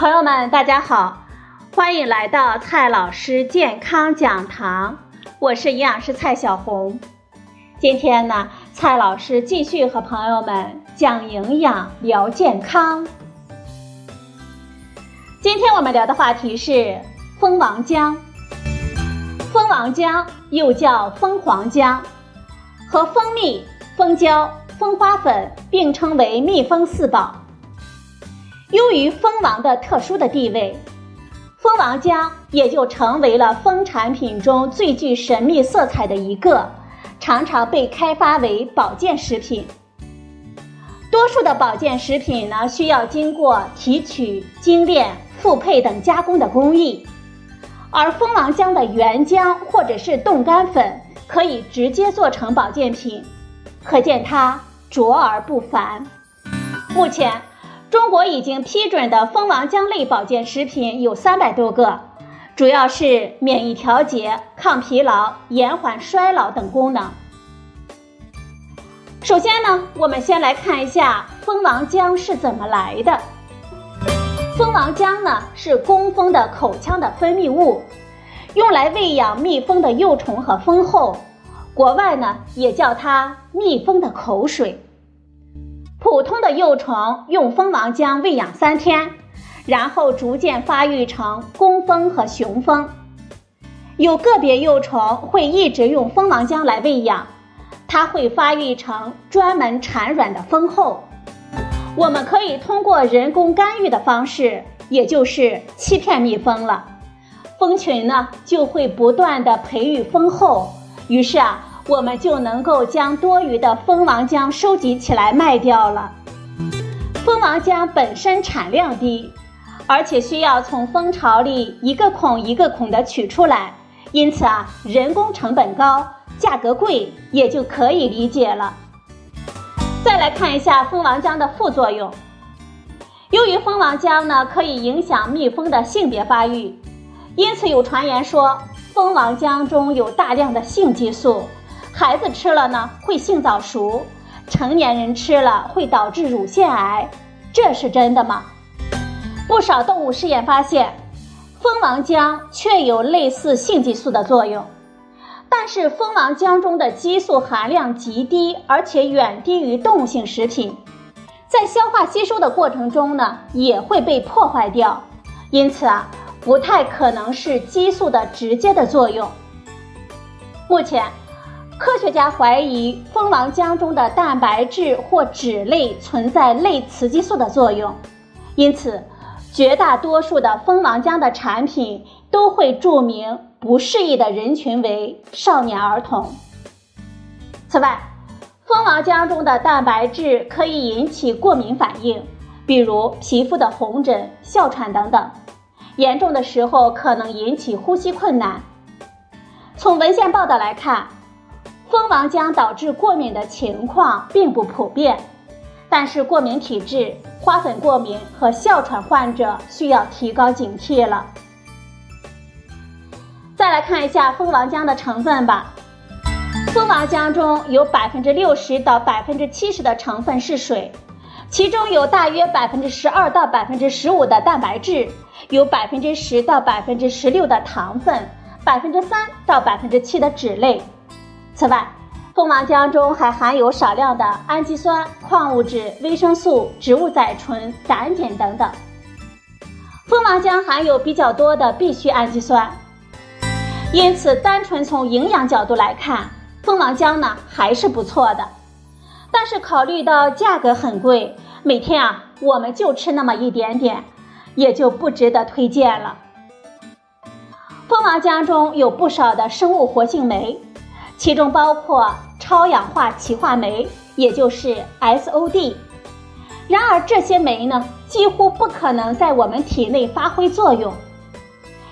朋友们，大家好，欢迎来到蔡老师健康讲堂，我是营养师蔡小红。今天呢，蔡老师继续和朋友们讲营养、聊健康。今天我们聊的话题是蜂王浆。蜂王浆又叫蜂皇浆，和蜂蜜、蜂胶、蜂花粉并称为蜜蜂四宝。由于蜂王的特殊的地位，蜂王浆也就成为了蜂产品中最具神秘色彩的一个，常常被开发为保健食品。多数的保健食品呢，需要经过提取、精炼、复配等加工的工艺，而蜂王浆的原浆或者是冻干粉可以直接做成保健品，可见它卓而不凡。目前。中国已经批准的蜂王浆类保健食品有三百多个，主要是免疫调节、抗疲劳、延缓衰老等功能。首先呢，我们先来看一下蜂王浆是怎么来的。蜂王浆呢是工蜂的口腔的分泌物，用来喂养蜜蜂的幼虫和蜂后，国外呢也叫它蜜蜂的口水。普通的幼虫用蜂王浆喂养三天，然后逐渐发育成工蜂和雄蜂。有个别幼虫会一直用蜂王浆来喂养，它会发育成专门产卵的蜂后。我们可以通过人工干预的方式，也就是欺骗蜜蜂了，蜂群呢就会不断的培育蜂后，于是啊。我们就能够将多余的蜂王浆收集起来卖掉了。蜂王浆本身产量低，而且需要从蜂巢里一个孔一个孔的取出来，因此啊，人工成本高，价格贵，也就可以理解了。再来看一下蜂王浆的副作用。由于蜂王浆呢可以影响蜜蜂的性别发育，因此有传言说蜂王浆中有大量的性激素。孩子吃了呢会性早熟，成年人吃了会导致乳腺癌，这是真的吗？不少动物试验发现，蜂王浆确有类似性激素的作用，但是蜂王浆中的激素含量极低，而且远低于动物性食品，在消化吸收的过程中呢也会被破坏掉，因此啊不太可能是激素的直接的作用。目前。科学家怀疑蜂王浆中的蛋白质或脂类存在类雌激素的作用，因此绝大多数的蜂王浆的产品都会注明不适宜的人群为少年儿童。此外，蜂王浆中的蛋白质可以引起过敏反应，比如皮肤的红疹、哮喘等等，严重的时候可能引起呼吸困难。从文献报道来看。蜂王浆导致过敏的情况并不普遍，但是过敏体质、花粉过敏和哮喘患者需要提高警惕了。再来看一下蜂王浆的成分吧。蜂王浆中有百分之六十到百分之七十的成分是水，其中有大约百分之十二到百分之十五的蛋白质，有百分之十到百分之十六的糖分，百分之三到百分之七的脂类。此外，蜂王浆中还含有少量的氨基酸、矿物质、维生素、植物甾醇、胆碱等等。蜂王浆含有比较多的必需氨基酸，因此单纯从营养角度来看，蜂王浆呢还是不错的。但是考虑到价格很贵，每天啊我们就吃那么一点点，也就不值得推荐了。蜂王浆中有不少的生物活性酶。其中包括超氧化歧化酶，也就是 SOD。然而这些酶呢，几乎不可能在我们体内发挥作用。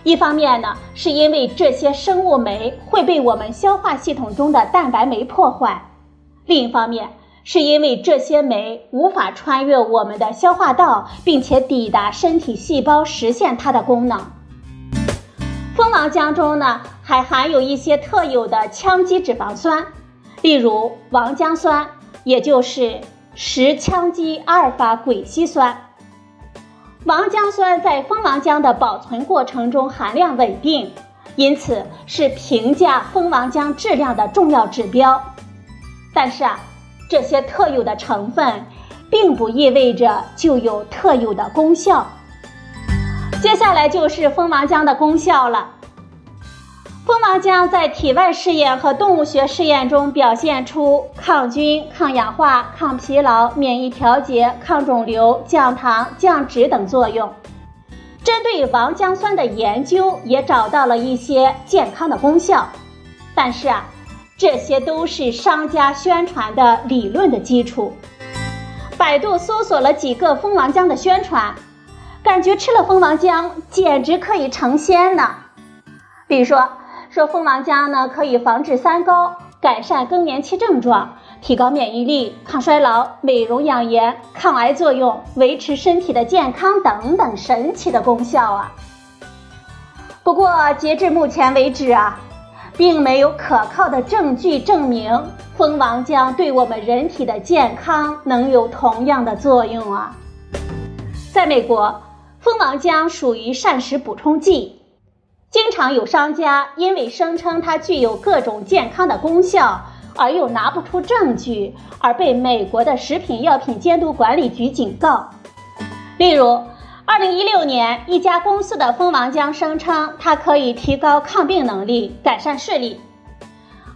一方面呢，是因为这些生物酶会被我们消化系统中的蛋白酶破坏；另一方面，是因为这些酶无法穿越我们的消化道，并且抵达身体细胞，实现它的功能。蜂王浆中呢，还含有一些特有的羟基脂肪酸，例如王浆酸，也就是十羟基阿尔法癸烯酸。王浆酸在蜂王浆的保存过程中含量稳定，因此是评价蜂王浆质量的重要指标。但是啊，这些特有的成分，并不意味着就有特有的功效。接下来就是蜂王浆的功效了。蜂王浆在体外试验和动物学试验中表现出抗菌、抗氧化、抗疲劳、免疫调节、抗肿瘤、降糖、降脂等作用。针对王浆酸的研究也找到了一些健康的功效，但是啊，这些都是商家宣传的理论的基础。百度搜索了几个蜂王浆的宣传，感觉吃了蜂王浆简直可以成仙呢。比如说。说蜂王浆呢，可以防治三高，改善更年期症状，提高免疫力，抗衰老，美容养颜，抗癌作用，维持身体的健康等等神奇的功效啊。不过截至目前为止啊，并没有可靠的证据证明蜂王浆对我们人体的健康能有同样的作用啊。在美国，蜂王浆属于膳食补充剂。经常有商家因为声称它具有各种健康的功效，而又拿不出证据，而被美国的食品药品监督管理局警告。例如，2016年，一家公司的蜂王浆声称它可以提高抗病能力、改善视力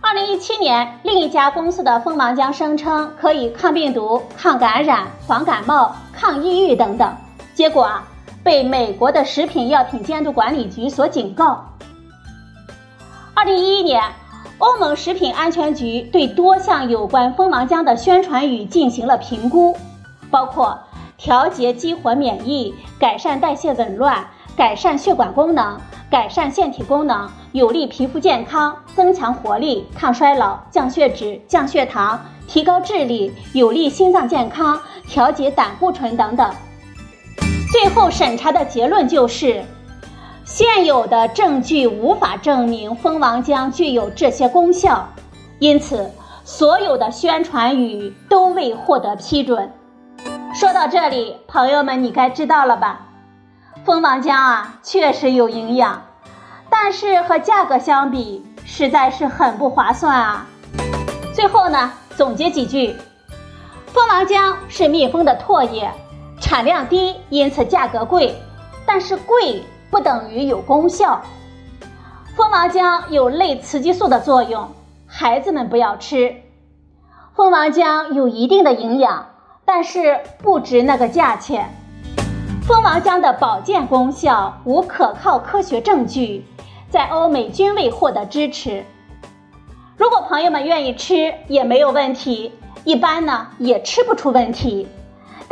；2017年，另一家公司的蜂王浆声称可以抗病毒、抗感染、防感冒、抗抑郁等等。结果啊。被美国的食品药品监督管理局所警告。二零一一年，欧盟食品安全局对多项有关蜂王浆的宣传语进行了评估，包括调节激活免疫、改善代谢紊乱、改善血管功能、改善腺体功能、有利皮肤健康、增强活力、抗衰老、降血脂、降血糖、提高智力、有利心脏健康、调节胆固醇等等。最后审查的结论就是，现有的证据无法证明蜂王浆具有这些功效，因此所有的宣传语都未获得批准。说到这里，朋友们，你该知道了吧？蜂王浆啊，确实有营养，但是和价格相比，实在是很不划算啊。最后呢，总结几句：蜂王浆是蜜蜂的唾液。产量低，因此价格贵，但是贵不等于有功效。蜂王浆有类雌激素的作用，孩子们不要吃。蜂王浆有一定的营养，但是不值那个价钱。蜂王浆的保健功效无可靠科学证据，在欧美均未获得支持。如果朋友们愿意吃，也没有问题，一般呢也吃不出问题。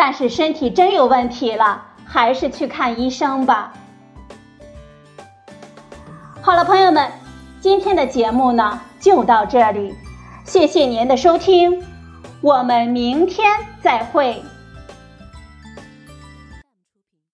但是身体真有问题了，还是去看医生吧。好了，朋友们，今天的节目呢就到这里，谢谢您的收听，我们明天再会。